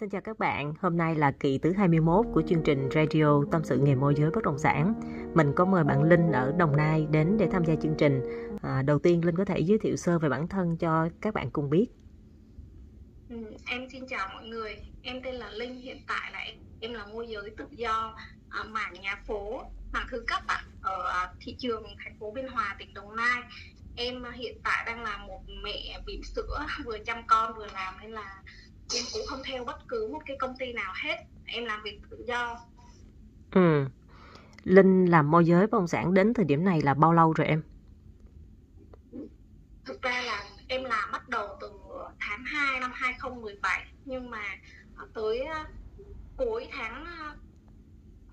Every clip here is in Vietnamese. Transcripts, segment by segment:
Xin chào các bạn, hôm nay là kỳ thứ 21 của chương trình Radio Tâm sự nghề môi giới bất động sản. Mình có mời bạn Linh ở Đồng Nai đến để tham gia chương trình. À, đầu tiên Linh có thể giới thiệu sơ về bản thân cho các bạn cùng biết. Ừ, em xin chào mọi người, em tên là Linh, hiện tại là em, em là môi giới tự do à, mảng nhà phố, mảng thứ cấp ạ, ở à, thị trường thành phố Biên Hòa, tỉnh Đồng Nai. Em à, hiện tại đang là một mẹ bỉm sữa, vừa chăm con vừa làm nên là em cũng không theo bất cứ một cái công ty nào hết. Em làm việc tự do. Ừ. Linh làm môi giới bất động sản đến thời điểm này là bao lâu rồi em? Thực ra là em làm bắt đầu từ tháng 2 năm 2017 nhưng mà tới ờ, cuối tháng ờ,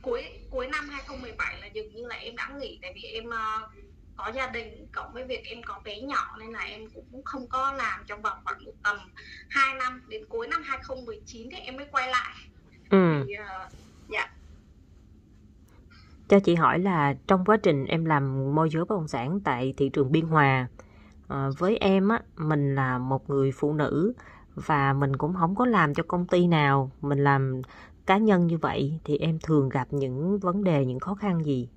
cuối cuối năm 2017 là dường như là em đã nghỉ. Tại vì em ờ, có gia đình cộng với việc em có bé nhỏ nên là em cũng không có làm trong vòng khoảng một tầm 2 năm. Đến cuối năm 2019 thì em mới quay lại. Ừ. thì, uh, dạ. Cho chị hỏi là trong quá trình em làm môi giới bất động sản tại thị trường Biên Hòa à, với em á mình là một người phụ nữ và mình cũng không có làm cho công ty nào mình làm cá nhân như vậy thì em thường gặp những vấn đề những khó khăn gì?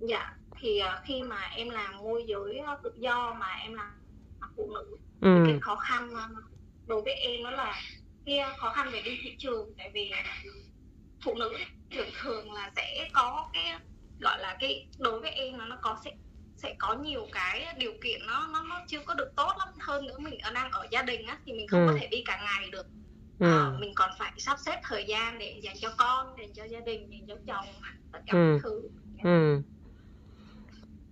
Dạ thì uh, khi mà em làm môi giới uh, tự do mà em làm phụ nữ ừ. cái khó khăn uh, đối với em đó là cái khó khăn về đi thị trường tại vì phụ nữ thường thường là sẽ có cái gọi là cái đối với em là nó có sẽ sẽ có nhiều cái điều kiện nó nó nó chưa có được tốt lắm hơn nữa mình đang ở gia đình á thì mình không ừ. có thể đi cả ngày được ừ. à, mình còn phải sắp xếp thời gian để dành cho con dành cho gia đình dành cho chồng tất cả ừ. các thứ ừ.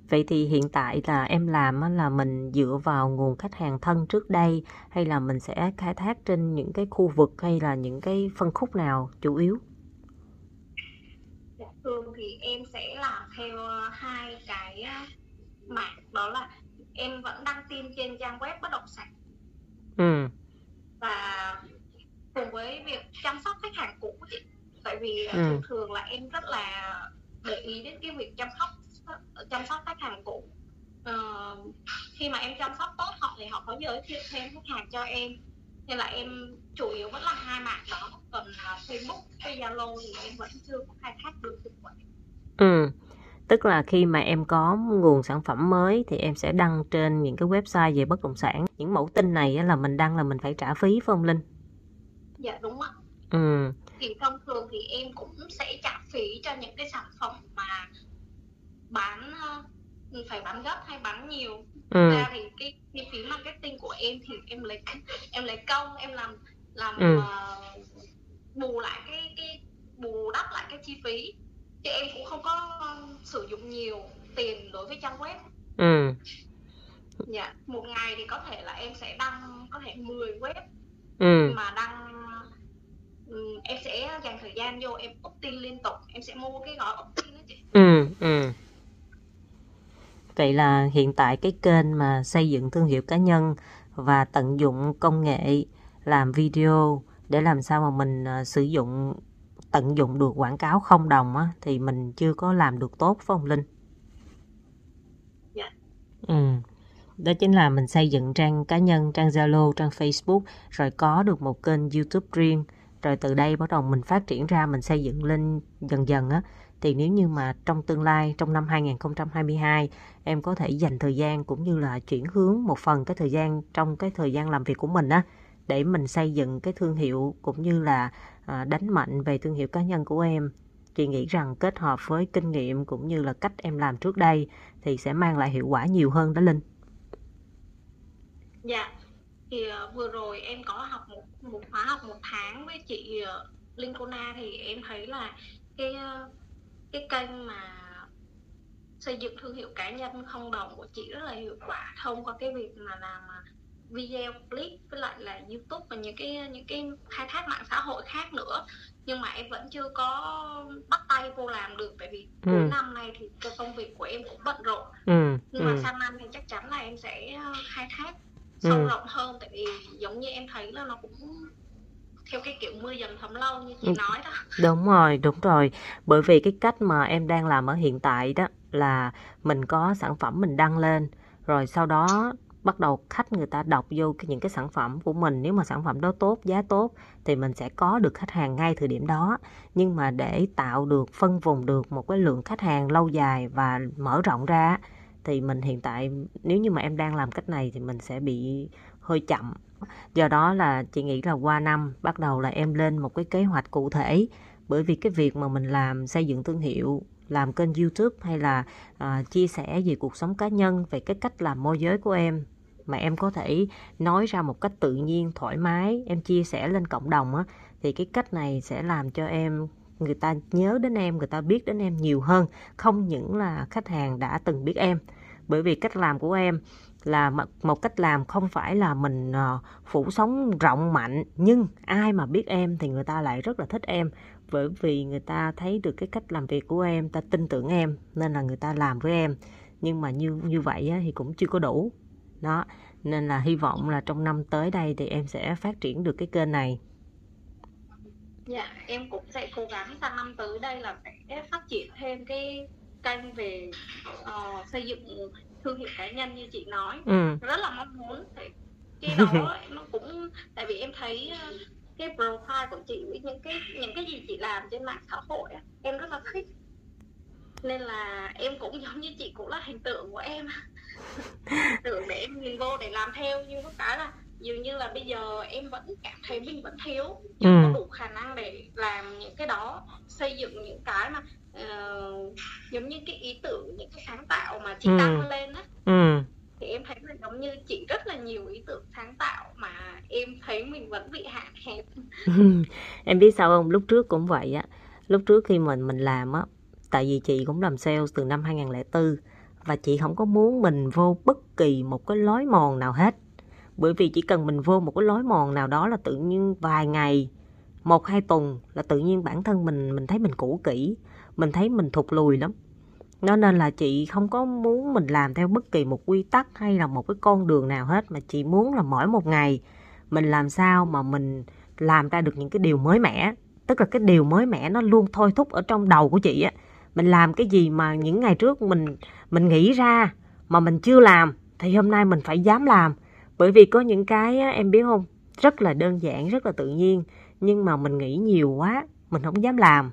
Vậy thì hiện tại là em làm là mình dựa vào nguồn khách hàng thân trước đây hay là mình sẽ khai thác trên những cái khu vực hay là những cái phân khúc nào chủ yếu? Dạ, thường thì em sẽ làm theo ờ, hai cái ờ, mạng đó là em vẫn đăng tin trên trang web bất động sản. Ừ. Và cùng với việc chăm sóc khách hàng cũ chị. Tại vì ờ, ừ. thường thường là em rất là để ý đến cái việc chăm sóc chăm sóc khách hàng cũ. Uh, khi mà em chăm sóc tốt họ thì họ có giới thiệu thêm khách hàng cho em. Nên là em chủ yếu vẫn là hai mạng đó còn uh, Facebook hay Zalo thì em vẫn chưa có khai thác được như vậy. Ừ tức là khi mà em có nguồn sản phẩm mới thì em sẽ đăng trên những cái website về bất động sản. Những mẫu tin này là mình đăng là mình phải trả phí phải không linh? Dạ đúng ạ. Ừ. Thì thông thường thì em cũng sẽ trả phí cho những cái sản phẩm mà bán uh, phải bán gấp hay bán nhiều ừ. ra thì cái chi phí marketing của em thì em lấy em lấy công em làm làm ừ. uh, bù lại cái cái bù đắp lại cái chi phí chứ em cũng không có sử dụng nhiều tiền đối với trang web ừ. dạ một ngày thì có thể là em sẽ đăng có thể 10 web ừ. mà đăng em sẽ dành thời gian vô em up tin liên tục em sẽ mua cái gói up tin đó chị ừ ừ Vậy là hiện tại cái kênh mà xây dựng thương hiệu cá nhân và tận dụng công nghệ làm video để làm sao mà mình uh, sử dụng tận dụng được quảng cáo không đồng á thì mình chưa có làm được tốt phải không Linh? Dạ. Ừ. Đó chính là mình xây dựng trang cá nhân, trang Zalo, trang Facebook rồi có được một kênh YouTube riêng rồi từ đây bắt đầu mình phát triển ra mình xây dựng lên dần dần á thì nếu như mà trong tương lai trong năm 2022 em có thể dành thời gian cũng như là chuyển hướng một phần cái thời gian trong cái thời gian làm việc của mình á để mình xây dựng cái thương hiệu cũng như là à, đánh mạnh về thương hiệu cá nhân của em. Chị nghĩ rằng kết hợp với kinh nghiệm cũng như là cách em làm trước đây thì sẽ mang lại hiệu quả nhiều hơn đó linh. Dạ thì uh, vừa rồi em có học một một khóa học một tháng với chị uh, Linh Kona thì em thấy là cái uh, cái kênh mà xây dựng thương hiệu cá nhân không đồng của chị rất là hiệu quả thông qua cái việc mà làm video clip với lại là youtube và những cái những cái khai thác mạng xã hội khác nữa nhưng mà em vẫn chưa có bắt tay vô làm được tại vì ừ. năm nay thì cái công việc của em cũng bận rộn ừ. nhưng mà ừ. sang năm thì chắc chắn là em sẽ ờ, khai thác sâu ừ. rộng hơn tại vì giống như em thấy là nó cũng theo cái kiểu mưa dầm thấm lâu như chị ừ. nói đó. Đúng rồi đúng rồi. Bởi vì cái cách mà em đang làm ở hiện tại đó là mình có sản phẩm mình đăng lên rồi sau đó bắt đầu khách người ta đọc vô những cái sản phẩm của mình. Nếu mà sản phẩm đó tốt giá tốt thì mình sẽ có được khách hàng ngay thời điểm đó. Nhưng mà để tạo được phân vùng được một cái lượng khách hàng lâu dài và mở rộng ra thì mình hiện tại nếu như mà em đang làm cách này thì mình sẽ bị hơi chậm do đó là chị nghĩ là qua năm bắt đầu là em lên một cái kế hoạch cụ thể. Bởi vì cái việc mà mình làm xây dựng thương hiệu làm kênh youtube hay là uh, chia sẻ về cuộc sống cá nhân về cái cách làm môi giới của em mà em có thể nói ra một cách tự nhiên thoải mái em chia sẻ lên cộng đồng á thì cái cách này sẽ làm cho em người ta nhớ đến em người ta biết đến em nhiều hơn không những là khách hàng đã từng biết em. Bởi vì cách làm của em là một cách làm không phải là mình ờ, phủ sóng rộng mạnh nhưng ai mà biết em thì người ta lại rất là thích em. Bởi vì người ta thấy được cái cách làm việc của em ta tin tưởng em nên là người ta làm với em. Nhưng mà như như vậy thì cũng chưa có đủ. Đó nên là hy vọng là trong năm tới đây thì em sẽ phát triển được cái kênh này. Dạ em cũng sẽ cố gắng sang năm tới đây là sẽ phát triển thêm cái kênh về uh, xây dựng thương hiệu cá nhân như chị nói ừ. rất là mong muốn thì cái đó nó cũng tại vì em thấy ờ, cái profile của chị với những cái những cái gì chị làm trên mạng xã hội em rất là thích nên là em cũng giống như chị cũng là hình tượng của em tưởng để em nhìn vô để làm theo nhưng có cái là dường như là bây giờ em vẫn cảm thấy mình vẫn thiếu chưa ừ. có đủ khả năng để làm những cái đó xây dựng những cái mà uh, giống như cái ý tưởng những cái sáng tạo mà chị ừ. tăng lên á. Ừ. thì em thấy là giống như chị rất là nhiều ý tưởng sáng tạo mà em thấy mình vẫn bị hạn hẹp. Em biết sao không? Lúc trước cũng vậy á. Lúc trước khi mình mình làm á tại vì chị cũng làm sales từ năm 2004 và chị không có muốn mình vô bất kỳ một cái lối mòn nào hết. Bởi vì chỉ cần mình vô một cái lối mòn nào đó là tự nhiên vài ngày một hai tuần là tự nhiên bản thân mình mình thấy mình cũ kỹ mình thấy mình thụt lùi lắm. Nó nên là chị không có muốn mình làm theo bất kỳ một quy tắc hay là một cái con đường nào hết mà chị muốn là mỗi một ngày mình làm sao mà mình làm ra được những cái điều mới mẻ. Tức là cái điều mới mẻ nó luôn thôi thúc ở trong đầu của chị á. Mình làm cái gì mà những ngày trước mình mình nghĩ ra mà mình chưa làm thì hôm nay mình phải dám làm. Bởi vì có những cái á, em biết không? Rất là đơn giản rất là tự nhiên nhưng mà mình nghĩ nhiều quá mình không dám làm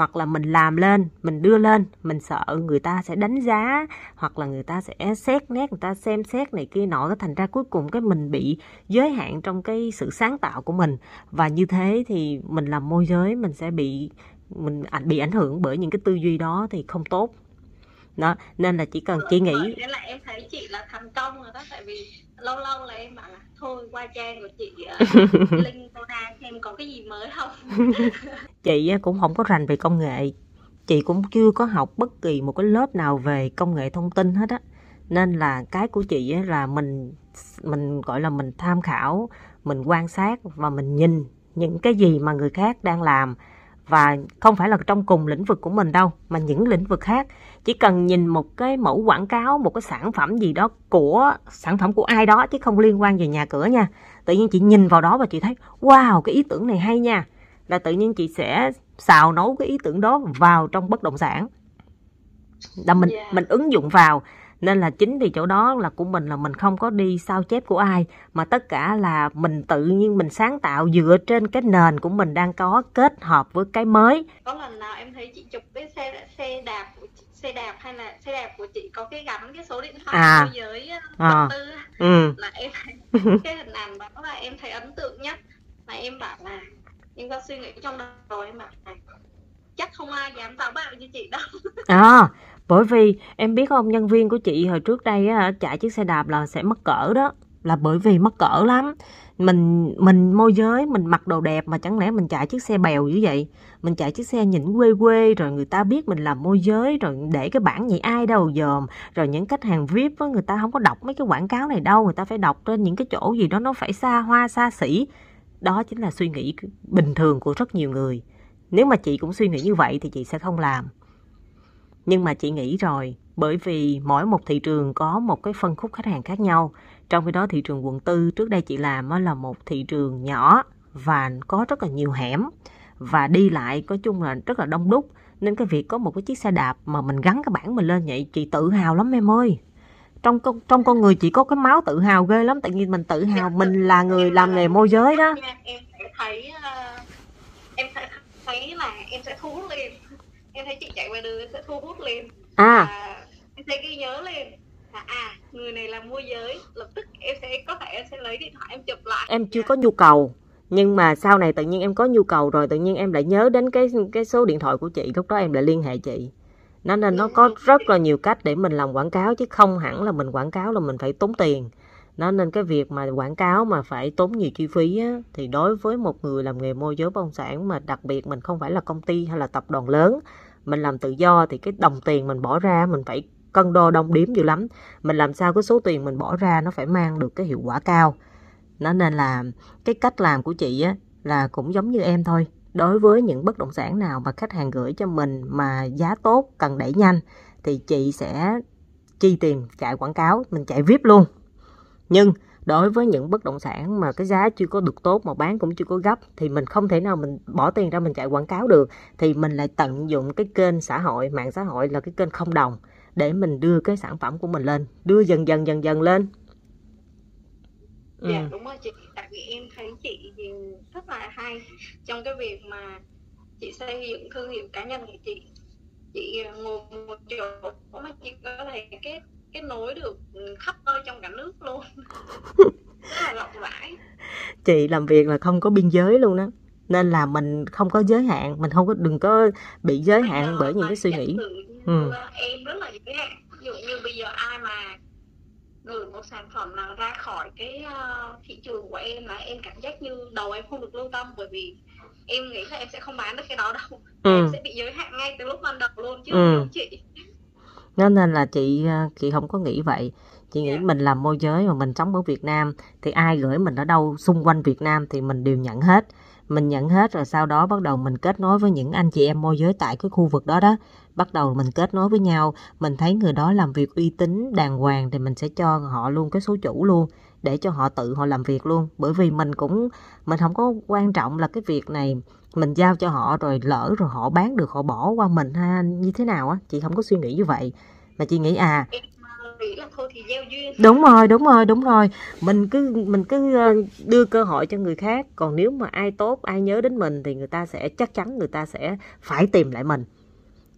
hoặc là mình làm lên, mình đưa lên, mình sợ người ta sẽ đánh giá, hoặc là người ta sẽ xét nét, người ta xem xét này kia nọ, cái thành ra cuối cùng cái mình bị giới hạn trong cái sự sáng tạo của mình. Và như thế thì mình làm môi giới, mình sẽ bị, mình bị ảnh hưởng bởi những cái tư duy đó thì không tốt đó nên là chỉ cần chị nghĩ. là em thấy chị là thành công rồi đó tại vì lâu lâu là em bảo là thôi qua trang của chị uh, linh đa xem có cái gì mới không? Chị cũng không có rành về công nghệ. Chị cũng chưa có học bất kỳ một cái lớp nào về công nghệ thông tin hết á. Nên là cái của chị là mình mình gọi là mình tham khảo mình quan sát và mình nhìn những cái gì mà người khác đang làm và không phải là trong cùng lĩnh vực của mình đâu mà những lĩnh vực khác. Chỉ cần nhìn một cái mẫu quảng cáo một cái sản phẩm gì đó của sản phẩm của ai đó chứ không liên quan về nhà cửa nha. Tự nhiên chị nhìn vào đó và chị thấy wow cái ý tưởng này hay nha. Là tự nhiên chị sẽ xào nấu cái ý tưởng đó vào trong bất động sản. Là mình yeah. mình ứng dụng vào nên là chính vì chỗ đó là của mình là mình không có đi sao chép của ai mà tất cả là mình tự nhiên mình sáng tạo dựa trên cái nền của mình đang có kết hợp với cái mới có lần nào em thấy chị chụp cái xe xe đạp của chị, xe đạp hay là xe đạp của chị có cái gắn cái số điện thoại à. môi giới à. tư ừ. là em thấy cái hình ảnh đó là em thấy ấn tượng nhất mà em bảo là em có suy nghĩ trong đầu em bảo là chắc không ai dám táo bạo như chị đâu à bởi vì em biết không nhân viên của chị hồi trước đây á, chạy chiếc xe đạp là sẽ mất cỡ đó. Là bởi vì mất cỡ lắm. Mình mình môi giới mình mặc đồ đẹp mà chẳng lẽ mình chạy chiếc xe bèo như vậy? Mình chạy chiếc xe nhìn quê quê rồi người ta biết mình làm môi giới rồi để cái bản gì ai đâu dòm. Rồi những khách hàng vip với người ta không có đọc mấy cái quảng cáo này đâu. Người ta phải đọc trên những cái chỗ gì đó nó phải xa hoa xa xỉ. Đó chính là suy nghĩ bình thường của rất nhiều người. Nếu mà chị cũng suy nghĩ như vậy thì chị sẽ không làm nhưng mà chị nghĩ rồi, bởi vì mỗi một thị trường có một cái phân khúc khách hàng khác nhau. Trong khi đó thị trường quận tư trước đây chị làm là một thị trường nhỏ và có rất là nhiều hẻm. Và đi lại có chung là rất là đông đúc nên cái việc có một cái chiếc xe đạp mà mình gắn cái bảng mình lên vậy chị tự hào lắm em ơi. Trong con trong con người chị có cái máu tự hào ghê lắm tự nhiên mình tự hào mình là người làm nghề môi giới đó. Em sẽ thấy ờ, em sẽ thấy là em sẽ thú liền em thấy chị chạy ngoài đường em sẽ thu hút liền à. Em sẽ ghi nhớ liền là à người này là môi giới. Lập tức em sẽ có thể em sẽ lấy điện thoại em chụp lại. Em chưa có nhu cầu. Nhưng mà sau này tự nhiên em có nhu cầu rồi tự nhiên em lại nhớ đến cái cái số điện thoại của chị. Lúc đó em lại liên hệ chị. Nó nên nó có rất là nhiều cách để mình làm quảng cáo chứ không hẳn là mình quảng cáo là mình phải tốn tiền nó nên cái việc mà quảng cáo mà phải tốn nhiều chi phí á, thì đối với một người làm nghề môi giới bất động sản mà đặc biệt mình không phải là công ty hay là tập đoàn lớn mình làm tự do thì cái đồng tiền mình bỏ ra mình phải cân đo đong điếm dữ lắm. Mình làm sao cái số tiền mình bỏ ra nó phải mang được cái hiệu quả cao. Nó nên là cái cách làm của chị á là cũng giống như em thôi. Đối với những bất động sản nào mà khách hàng gửi cho mình mà giá tốt cần đẩy nhanh thì chị sẽ chi tiền chạy quảng cáo mình chạy vip luôn nhưng đối với những bất động sản mà cái giá chưa có được tốt mà bán cũng chưa có gấp thì mình không thể nào mình bỏ tiền ra mình chạy quảng cáo được. Thì mình lại tận dụng cái kênh xã hội mạng xã hội là cái kênh không đồng để mình đưa cái sản phẩm của mình lên đưa dần dần dần dần lên. Dạ ừ. đúng rồi chị. Tại vì em thấy chị rất là hay trong cái việc mà chị xây dựng thương hiệu cá nhân của chị. Chị ngồi một chỗ mà chị có thể kết kết nối được khắp nơi trong cả nước luôn rất là rộng rãi chị làm việc là không có biên giới luôn đó nên là mình không có giới hạn mình không có đừng có bị giới hạn bởi những cái suy nghĩ ừ. em rất là giới hạn ví dụ như bây giờ ai mà gửi một sản phẩm nào ra khỏi cái uh, thị trường của em là em cảm giác như đầu em không được lưu tâm bởi vì em nghĩ là em sẽ không bán được cái đó đâu ừ. em sẽ bị giới hạn ngay từ lúc ban đầu luôn chứ ừ. không chị nên là chị ờ, chị không có nghĩ vậy chị nghĩ. Dạ. mình làm môi giới mà mình sống ở Việt Nam thì ai gửi mình ở đâu xung quanh Việt Nam thì mình đều nhận hết mình nhận hết rồi sau đó bắt đầu mình kết nối với những anh chị em môi giới tại cái khu vực đó đó bắt đầu mình kết nối với nhau mình thấy người đó làm việc uy tín đàng hoàng thì mình sẽ cho họ luôn cái số chủ luôn để cho họ tự họ làm việc luôn bởi vì mình cũng mình không có quan trọng là cái việc này mình giao cho họ rồi lỡ rồi họ bán được họ bỏ qua mình ha như thế nào á? Chị không có suy nghĩ như vậy. Mà chị nghĩ à đúng rồi đúng rồi đúng rồi. Mình cứ mình cứ ờ, đưa cơ hội cho người khác. Còn nếu mà ai tốt ai nhớ đến mình thì người ta sẽ chắc chắn người ta sẽ phải tìm lại mình.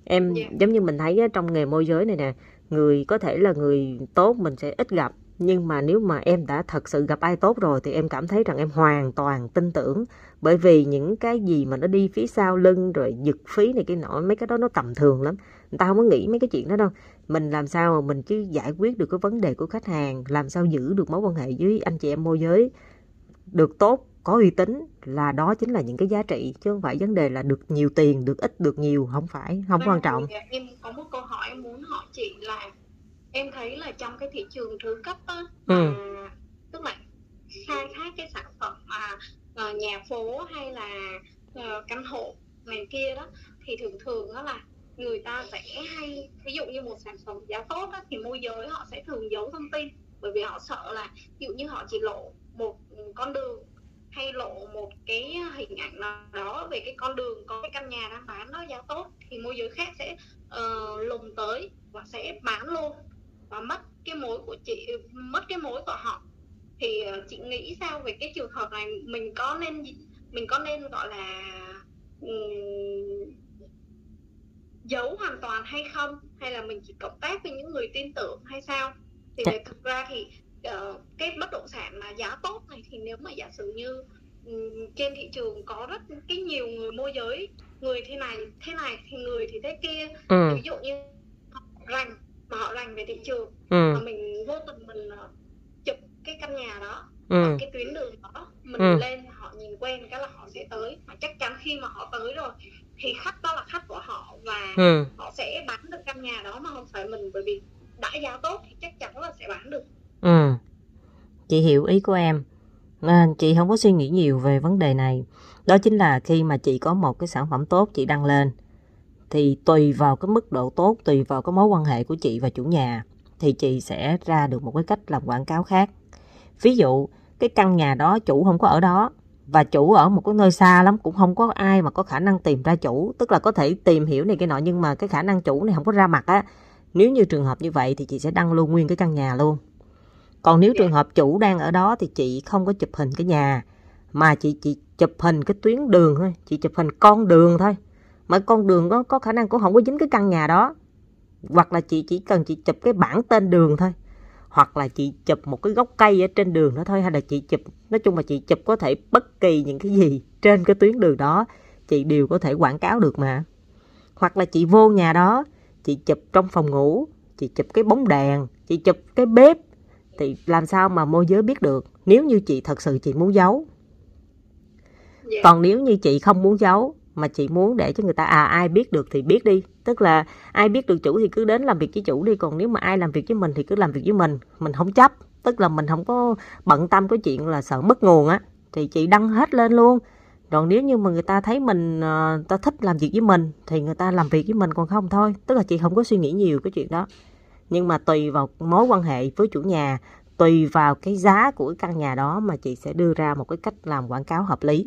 Em yeah. Dạ. giống như mình thấy trong nghề môi giới này nè người có thể là người tốt mình sẽ ít gặp nhưng mà nếu mà em đã thật sự gặp ai tốt rồi thì em cảm thấy rằng em hoàn toàn tin tưởng. Bởi vì những cái gì mà nó đi phía sau lưng rồi giật phí này cái nọ mấy cái đó nó tầm thường lắm. Người ta không có nghĩ mấy cái chuyện đó đâu. Mình làm sao mà mình chứ giải quyết được cái vấn đề của khách hàng làm sao giữ được mối quan hệ với anh chị em môi giới? Được tốt có uy tín là đó chính là những cái giá trị chứ không phải vấn đề là được nhiều tiền được ít được nhiều không phải không quan trọng. em có một câu hỏi muốn hỏi chị là em thấy là trong cái thị trường thứ cấp á ừ. tức là khai thác cái sản phẩm mà uh, nhà phố hay là uh, căn hộ này kia đó thì thường thường đó là người ta sẽ hay ví dụ như một sản phẩm giá tốt đó, thì môi giới họ sẽ thường giấu thông tin bởi vì họ sợ là ví dụ như họ chỉ lộ một con đường hay lộ một cái hình ảnh nào đó về cái con đường có cái căn nhà đang bán nó giá tốt thì môi giới khác sẽ uh, lùng tới và sẽ bán luôn và mất cái mối của chị mất cái mối của họ. Thì uh, chị nghĩ sao về cái trường hợp này? Mình có nên mình có nên gọi là um, giấu hoàn toàn hay không? Hay là mình chỉ cộng tác với những người tin tưởng hay sao? Thì về thực ra thì uh, cái bất động sản mà giá tốt này thì nếu mà giả sử như um, trên thị trường có rất cái nhiều người môi giới người thế này thế này thì người thì thế kia. Ừ. ví dụ như rành mà họ rành về thị trường ừ. mà mình vô tình mình uh, chụp cái căn nhà đó ừ. cái tuyến đường đó mình ừ. lên họ nhìn quen cái là họ sẽ tới mà chắc chắn khi mà họ tới rồi thì khách đó là khách của họ và ừ. họ sẽ bán được căn nhà đó mà không phải mình bởi vì đã giá tốt thì chắc chắn là sẽ bán được ừ chị hiểu ý của em nên chị không có suy nghĩ nhiều về vấn đề này đó chính là khi mà chị có một cái sản phẩm tốt chị đăng lên thì tùy vào cái mức độ tốt, tùy vào cái mối quan hệ của chị và chủ nhà, thì chị sẽ ra được một cái cách làm quảng cáo khác. Ví dụ, cái căn nhà đó chủ không có ở đó và chủ ở một cái nơi xa lắm, cũng không có ai mà có khả năng tìm ra chủ, tức là có thể tìm hiểu này cái nọ, nhưng mà cái khả năng chủ này không có ra mặt á, nếu như trường hợp như vậy thì chị sẽ đăng luôn nguyên cái căn nhà luôn. Còn nếu trường hợp chủ đang ở đó thì chị không có chụp hình cái nhà, mà chị chị chụp hình cái tuyến đường thôi, chị chụp hình con đường thôi mà con đường đó có khả năng cũng không có dính cái căn nhà đó hoặc là chị chỉ cần chị chụp cái bảng tên đường thôi hoặc là chị chụp một cái gốc cây ở trên đường đó thôi hay là chị chụp nói chung là chị chụp có thể bất kỳ những cái gì trên cái tuyến đường đó chị đều có thể quảng cáo được mà hoặc là chị vô nhà đó chị chụp trong phòng ngủ chị chụp cái bóng đèn chị chụp cái bếp thì làm sao mà môi giới biết được nếu như chị thật sự chị muốn giấu yeah. Dạ. còn nếu như chị không muốn giấu mà chị muốn để cho người ta à ai biết được thì biết đi. Tức là ai biết được chủ thì cứ đến làm việc với chủ đi còn nếu mà ai làm việc với mình thì cứ làm việc với mình. Mình không chấp. Tức là mình không có bận tâm cái chuyện là sợ mất nguồn á. Thì chị đăng hết lên luôn. Còn nếu như mà người ta thấy mình uh, ta thích làm việc với mình thì người ta làm việc với mình còn không thôi. Tức là chị không có suy nghĩ nhiều cái chuyện đó. Nhưng mà tùy vào mối quan hệ với chủ nhà tùy vào cái giá của căn nhà đó mà chị sẽ đưa ra một cái cách làm quảng cáo hợp lý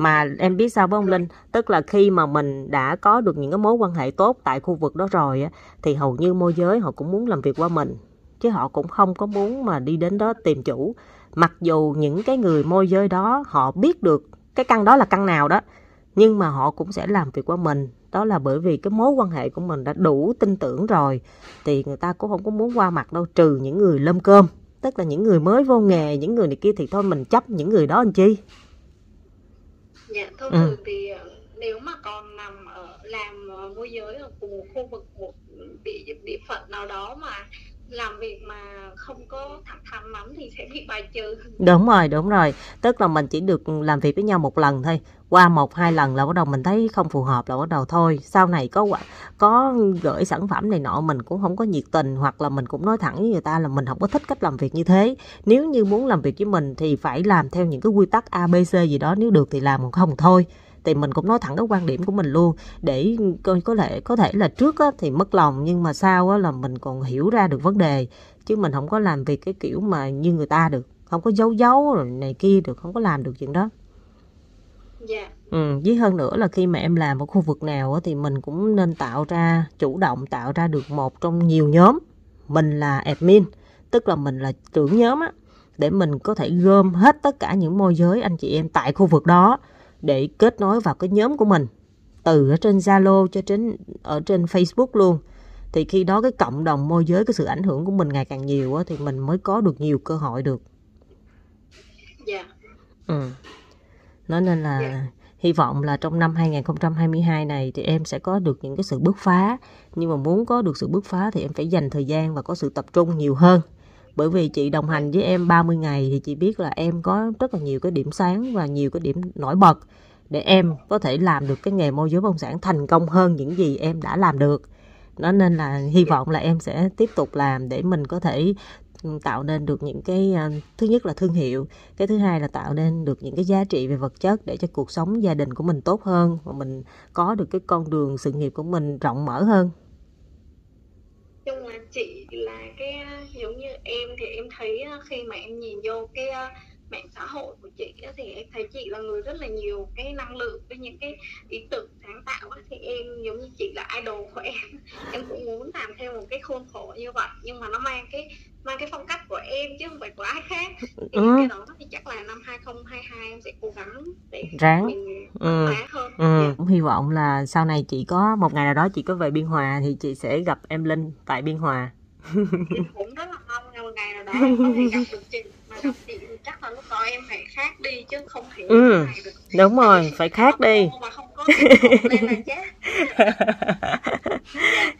mà em biết sao với ông Linh? Tức là khi mà mình đã có được những cái mối quan hệ tốt tại khu vực đó rồi á, thì hầu như môi giới họ cũng muốn làm việc qua mình. Chứ họ cũng không có muốn mà đi đến đó tìm chủ. Mặc dù những cái người môi giới đó họ biết được cái căn đó là căn nào đó, nhưng mà họ cũng sẽ làm việc qua mình. Đó là bởi vì cái mối quan hệ của mình đã đủ tin tưởng rồi, thì người ta cũng không có muốn qua mặt đâu, trừ những người lâm cơm. Tức là những người mới vô nghề, những người này kia thì thôi mình chấp những người đó làm chi dạ thông ừ. thường thì ờ, nếu mà còn nằm ở làm ờ, môi giới ở cùng một khu vực một địa địa phận nào đó mà làm việc mà không có thẳng thắn lắm thì sẽ bị bài trừ. Đúng rồi đúng rồi. Tức là mình chỉ được làm việc với nhau một lần thôi. Qua một, hai lần là bắt đầu mình thấy không phù hợp là bắt đầu thôi. Sau này có có gửi sản phẩm này nọ, mình cũng không có nhiệt tình hoặc là mình cũng nói thẳng với người ta là mình không có thích cách làm việc như thế. Nếu như muốn làm việc với mình thì phải làm theo những cái quy tắc abc gì đó. Nếu được thì làm còn không thôi thì mình cũng nói thẳng cái quan điểm của mình luôn. Để coi có thể có thể là trước á, thì mất lòng nhưng mà sau á, là mình còn hiểu ra được vấn đề. Chứ mình không có làm việc cái kiểu mà như người ta được. Không có giấu giấu rồi này kia được không có làm được chuyện đó. Dạ. Ừ, với hơn nữa là khi mà em làm ở khu vực nào á, thì mình cũng nên tạo ra chủ động tạo ra được một trong nhiều nhóm. Mình là admin tức là mình là trưởng nhóm á để mình có thể gom hết tất cả những môi giới anh chị em tại khu vực đó để kết nối vào cái nhóm của mình từ ở trên Zalo cho đến ở trên Facebook luôn thì khi đó cái cộng đồng môi giới cái sự ảnh hưởng của mình ngày càng nhiều á, thì mình mới có được nhiều cơ hội được. Dạ. Yeah. Ừ. Nó nên là yeah. Dạ. hy vọng là trong năm 2022 này thì em sẽ có được những cái sự bứt phá nhưng mà muốn có được sự bứt phá thì em phải dành thời gian và có sự tập trung nhiều hơn bởi vì chị đồng hành với em 30 ngày thì chị biết là em có rất là nhiều cái điểm sáng và nhiều cái điểm nổi bật để em có thể làm được cái nghề môi giới bất động sản thành công hơn những gì em đã làm được. Nó nên là hy vọng là em sẽ tiếp tục làm để mình có thể ừ, tạo nên được những cái ờ, thứ nhất là thương hiệu, cái thứ hai là tạo nên được những cái giá trị về vật chất để cho cuộc sống gia đình của mình tốt hơn và mình có được cái con đường sự nghiệp của mình rộng mở hơn chung là chị là cái giống như em thì em thấy khi mà em nhìn vô cái mạng xã hội của chị thì em thấy chị là người rất là nhiều cái năng lượng với những cái ý tưởng sáng tạo thì em giống như chị là idol của em. Em cũng muốn làm theo một cái khuôn khổ như vậy nhưng mà nó mang cái mang cái phong cách của em chứ không phải của ai khác. Thì ừ. cái đó thì chắc là năm 2022 em sẽ cố gắng để ráng. mình ừ. hơn ừ. cũng hy vọng là sau này chị có một ngày nào đó chị có về biên hòa thì chị sẽ gặp em linh tại biên hòa cũng rất là mong một ngày nào đó có thể gặp được chị mà gặp chị chắc là lúc đó em phải khác đi chứ không thể ừ. được đúng rồi phải khác đi mà không có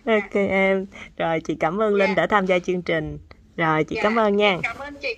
ok em rồi chị cảm ơn linh yeah. Dạ. đã tham gia chương trình rồi chị dạ, cảm ơn nha cảm ơn chị